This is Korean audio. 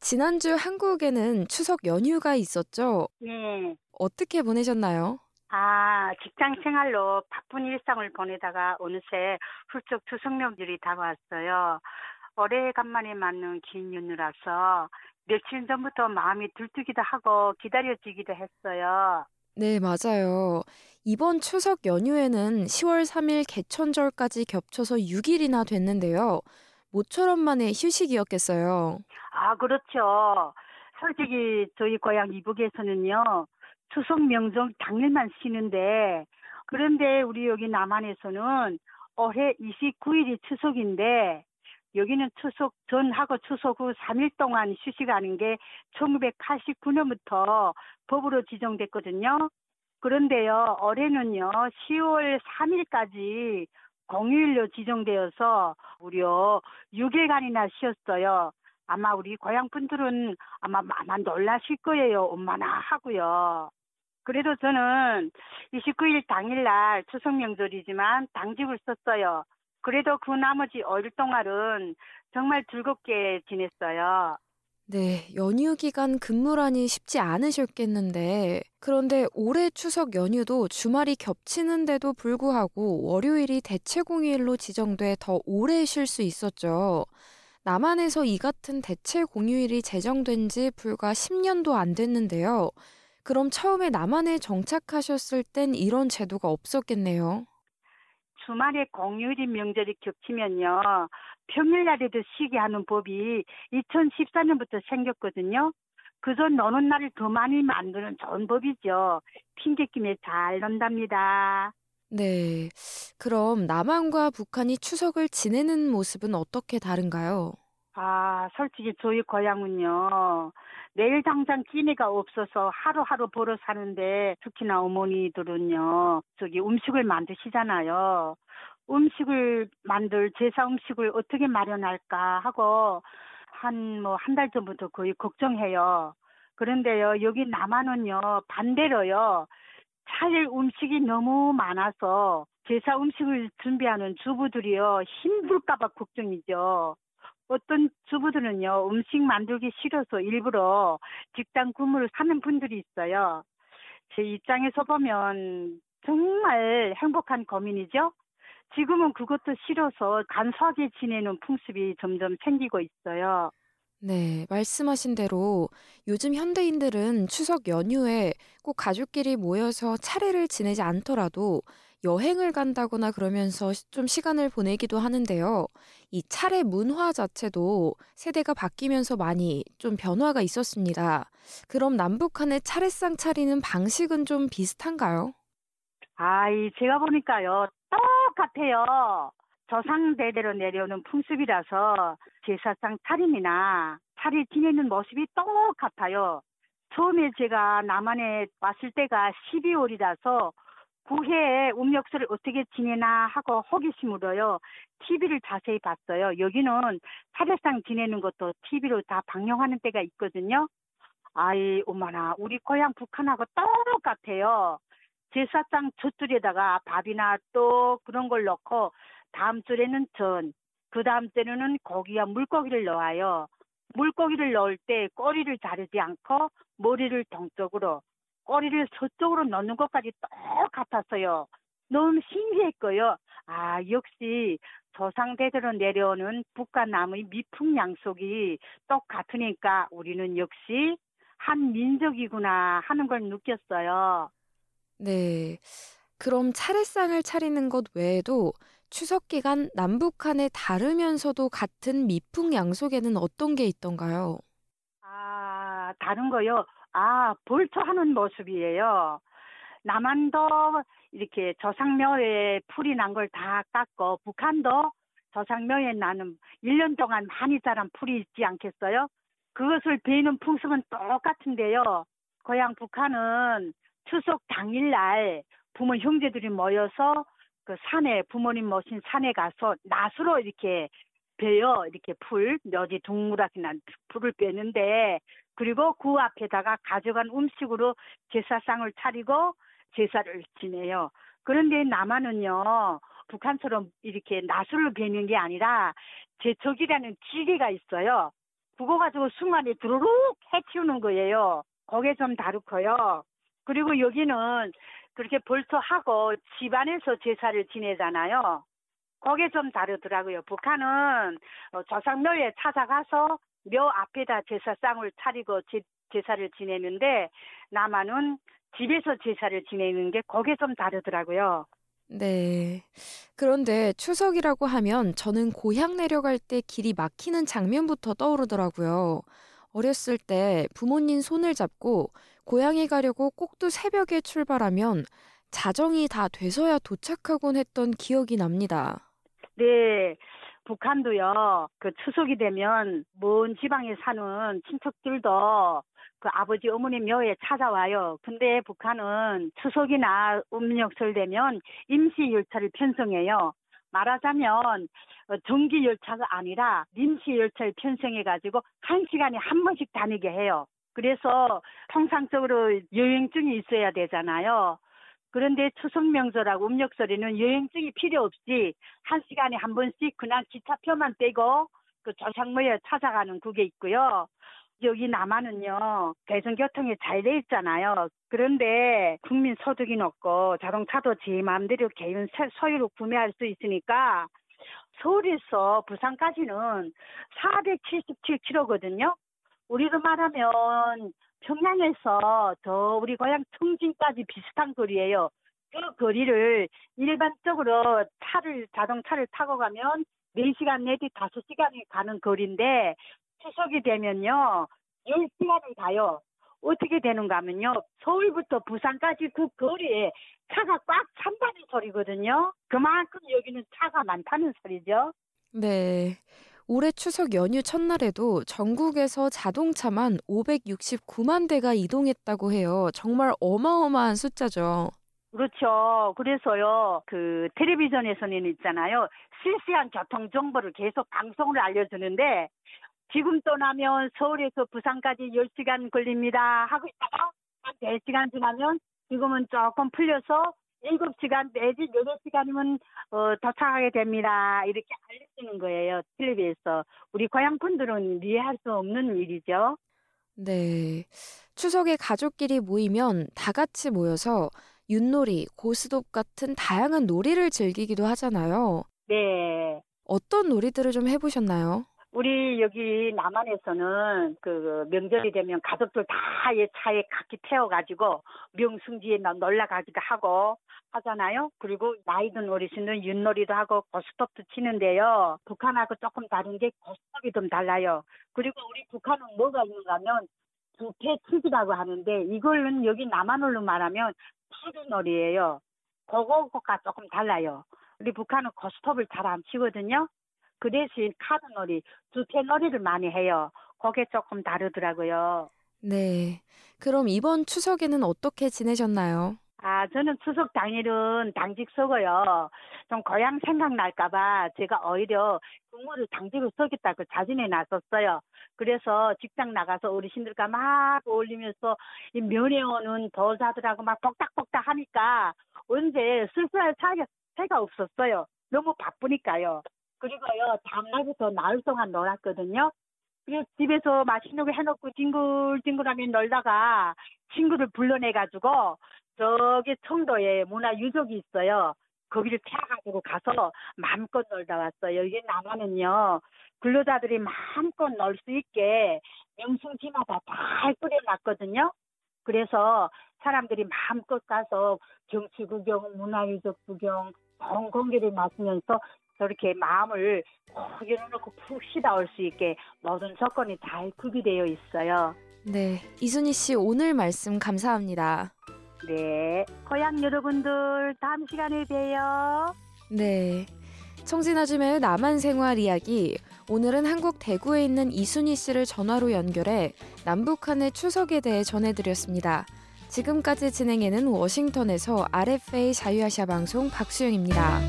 지난주 한국에는 추석 연휴가 있었죠? 네. 어떻게 보내셨나요? 아, 직장 생활로 바쁜 일상을 보내다가 어느새 훌쩍 추석 명절이 다가왔어요. 오래간만에 맞는 긴 연휴라서 며칠 전부터 마음이 들뜨기도 하고 기다려지기도 했어요. 네, 맞아요. 이번 추석 연휴에는 10월 3일 개천절까지 겹쳐서 6일이나 됐는데요. 모처럼 만의 휴식이었겠어요. 아, 그렇죠. 솔직히 저희 고향 이북에서는요, 추석 명절 당일만 쉬는데, 그런데 우리 여기 남한에서는 올해 29일이 추석인데, 여기는 추석 전하고 추석 후 3일 동안 휴식하는 게 1989년부터 법으로 지정됐거든요. 그런데요, 올해는요, 10월 3일까지 공휴일로 지정되어서 무려 6일간이나 쉬었어요. 아마 우리 고향 분들은 아마 많이 놀라실 거예요. 엄마나 하고요. 그래도 저는 29일 당일날 추석 명절이지만 당직을 썼어요. 그래도 그 나머지 5일 동안은 정말 즐겁게 지냈어요. 네, 연휴 기간 근무라니 쉽지 않으셨겠는데, 그런데 올해 추석 연휴도 주말이 겹치는데도 불구하고 월요일이 대체 공휴일로 지정돼 더 오래 쉴 수 있었죠. 남한에서 이 같은 대체 공휴일이 제정된 지 불과 10년도 안 됐는데요. 그럼 처음에 남한에 정착하셨을 땐 이런 제도가 없었겠네요. 주말에 공휴일인 명절이 겹치면요. 평일날에도 쉬게 하는 법이 2014년부터 생겼거든요. 그저 노는 날을 더 많이 만드는 좋은 법이죠. 핑계김에 잘 논답니다. 네. 그럼 남한과 북한이 추석을 지내는 모습은 어떻게 다른가요? 아, 솔직히 저희 고향은요. 내일 당장 기회가 없어서 하루하루 벌어 사는데 특히나 어머니들은요. 저기 음식을 만드시잖아요. 음식을 만들 제사 음식을 어떻게 마련할까 하고 한 뭐 한 달 전부터 거의 걱정해요. 그런데요. 여기 남한은요. 반대로요. 차릴 음식이 너무 많아서 제사 음식을 준비하는 주부들이요. 힘들까봐 걱정이죠. 어떤 주부들은요, 음식 만들기 싫어서 일부러 직장 근무를 하는 분들이 있어요. 제 입장에서 보면 정말 행복한 고민이죠. 지금은 그것도 싫어서 간소하게 지내는 풍습이 점점 생기고 있어요. 네, 말씀하신 대로 요즘 현대인들은 추석 연휴에 꼭 가족끼리 모여서 차례를 지내지 않더라도 여행을 간다거나 그러면서 좀 시간을 보내기도 하는데요. 이 차례 문화 자체도 세대가 바뀌면서 많이 좀 변화가 있었습니다. 그럼 남북한의 차례상 차리는 방식은 좀 비슷한가요? 아 이, 제가 보니까요, 똑같아요. 조상대대로 내려오는 풍습이라서 제사상 차림이나 차례 지내는 모습이 똑같아요. 처음에 제가 남한에 왔을 때가 12월이라서 구해에 음력설을 어떻게 지내나 하고 호기심으로요. TV를 자세히 봤어요. 여기는 차례상 지내는 것도 TV로 다 방영하는 때가 있거든요. 아이, 엄마나, 우리 고향 북한하고 똑같아요. 제사상 첫 줄에다가 밥이나 또 그런 걸 넣고 다음 줄에는 전, 그 다음 때는 고기와 물고기를 넣어요. 물고기를 넣을 때 꼬리를 자르지 않고 머리를 동쪽으로, 꼬리를 서쪽으로 넣는 것까지 똑같았어요. 너무 신기했고요. 아, 역시 조상대대로 내려오는 북한남의 미풍양속이 똑같으니까 우리는 역시 한 민족이구나 하는 걸 느꼈어요. 네. 그럼 차례상을 차리는 것 외에도 추석 기간 남북한에 다르면서도 같은 미풍 양속에는 어떤 게 있던가요? 아, 다른 거요? 아, 벌초하는 모습이에요. 남한도 이렇게 조상묘에 풀이 난 걸 다 깎고 북한도 조상묘에 나는 1년 동안 많이 자란 풀이 있지 않겠어요? 그것을 베이는 풍습은 똑같은데요. 고향 북한은 추석 당일날 부모 형제들이 모여서 그 산에 부모님 모신 산에 가서 낫으로 이렇게 베어 이렇게 풀 묘지 동무라기나 풀을 빼는데 그리고 그 앞에다가 가져간 음식으로 제사상을 차리고 제사를 지내요. 그런데 남한은요 북한처럼 이렇게 나술을 베는 게 아니라 제척이라는 기계가 있어요. 그거 가지고 순간에 두루룩 해치우는 거예요. 거기에 좀 다르고요. 그리고 여기는 그렇게 벌써 하고 집안에서 제사를 지내잖아요. 거기에 좀 다르더라고요. 북한은 어, 조상묘에 찾아가서 묘 앞에다 제사상을 차리고 제, 제사를 지내는데 남한은 집에서 제사를 지내는 게 거기에 좀 다르더라고요. 네. 그런데 추석이라고 하면 저는 고향 내려갈 때 길이 막히는 장면부터 떠오르더라고요. 어렸을 때 부모님 손을 잡고 고향에 가려고 꼭두 새벽에 출발하면 자정이 다 돼서야 도착하곤 했던 기억이 납니다. 네. 북한도요, 그 추석이 되면 먼 지방에 사는 친척들도 그 아버지 어머니 묘에 찾아와요. 근데 북한은 추석이나 음력설 되면 임시 열차를 편성해요. 말하자면 어, 전기 열차가 아니라 임시 열차를 편성해 가지고 한 시간에 한 번씩 다니게 해요. 그래서 통상적으로 여행증이 있어야 되잖아요. 그런데 추석 명절하고 음력설에는 여행증이 필요 없이 한 시간에 한 번씩 그냥 기차표만 떼고 그 조상모에 찾아가는 그게 있고요. 여기 남한은요 대중교통이 잘 돼 있잖아요. 그런데 국민 소득이 높고 자동차도 제 마음대로 개인 소유로 구매할 수 있으니까 서울에서 부산까지는 477km거든요. 우리도 말하면 평양에서 저 우리 고향 청진까지 비슷한 거리예요. 그 거리를 일반적으로 차를 자동차를 타고 가면 4시간 내지 5시간이 가는 거리인데 추석이 되면요. 10시간을 가요. 어떻게 되는가 하면요. 서울부터 부산까지 그 거리에 차가 꽉 찬다는 소리거든요. 그만큼 여기는 차가 많다는 소리죠. 네. 올해 추석 연휴 첫날에도 전국에서 자동차만 569만 대가 이동했다고 해요. 정말 어마어마한 숫자죠. 그렇죠. 그래서요, 그 텔레비전에서는 있잖아요. 실시간 교통 정보를 계속 방송을 알려주는데 지금 떠나면 서울에서 부산까지 10시간 걸립니다. 하고 있다가 한 4시간 지나면 지금은 조금 풀려서 7시간 내지 8시간이면 어, 도착하게 됩니다. 이렇게 알려주는 거예요. 텔레비에서. 우리 고향 분들은 이해할 수 없는 일이죠. 네. 추석에 가족끼리 모이면 다 같이 모여서 윷놀이, 고스톱 같은 다양한 놀이를 즐기기도 하잖아요. 네. 어떤 놀이들을 좀 해보셨나요? 우리 여기 남한에서는 그 명절이 되면 가족들 다 차에 각기 태워가지고 명승지에 놀러 가기도 하고 하잖아요. 그리고 나이 든 어르신은 윷놀이도 하고 고스톱도 치는데요. 북한하고 조금 다른 게 고스톱이 좀 달라요. 그리고 우리 북한은 뭐가 있는가 하면 부패치기라고 하는데 이걸는 여기 남한어로 말하면 파도놀이예요. 그거가 조금 달라요. 우리 북한은 고스톱을 잘 안 치거든요. 그 대신 카드놀이, 주택놀이를 많이 해요. 그게 조금 다르더라고요. 네. 그럼 이번 추석에는 어떻게 지내셨나요? 아, 저는 추석 당일은 당직 서고요. 좀 고향 생각날까봐 제가 오히려 국물을 당직을 서겠다고 자진해 놨었어요. 그래서 직장 나가서 어르신들과 막 어울리면서 이 면회 오는 도사들하고 막 복닥복닥 하니까 언제 쓸쓸할 차가 없었어요. 너무 바쁘니까요. 그리고요, 다음날부터 나흘 동안 놀았거든요. 그래서 집에서 맛있는 거 해놓고 뒹굴뒹굴하면 놀다가 친구를 불러내가지고 저기 청도에 문화유적이 있어요. 거기를 태워가지고 가서 마음껏 놀다 왔어요. 이게 남한은요, 근로자들이 마음껏 놀 수 있게 명승지마다 잘 꾸려놨거든요. 그래서 사람들이 마음껏 가서 정치 구경, 문화유적 구경, 좋은 공기를 마시면서 저렇게 마음을 푹 열어놓고 푹 쉬다 올 수 있게 모든 조건이 잘 구비되어 있어요. 네, 이순희 씨 오늘 말씀 감사합니다. 네, 고향 여러분들 다음 시간에 봬요. 네. 청진아줌의 남한 생활 이야기. 오늘은 한국 대구에 있는 이순희 씨를 전화로 연결해 남북한의 추석에 대해 전해드렸습니다. 지금까지 진행에는 워싱턴에서 RFA 자유아시아 방송 박수영입니다.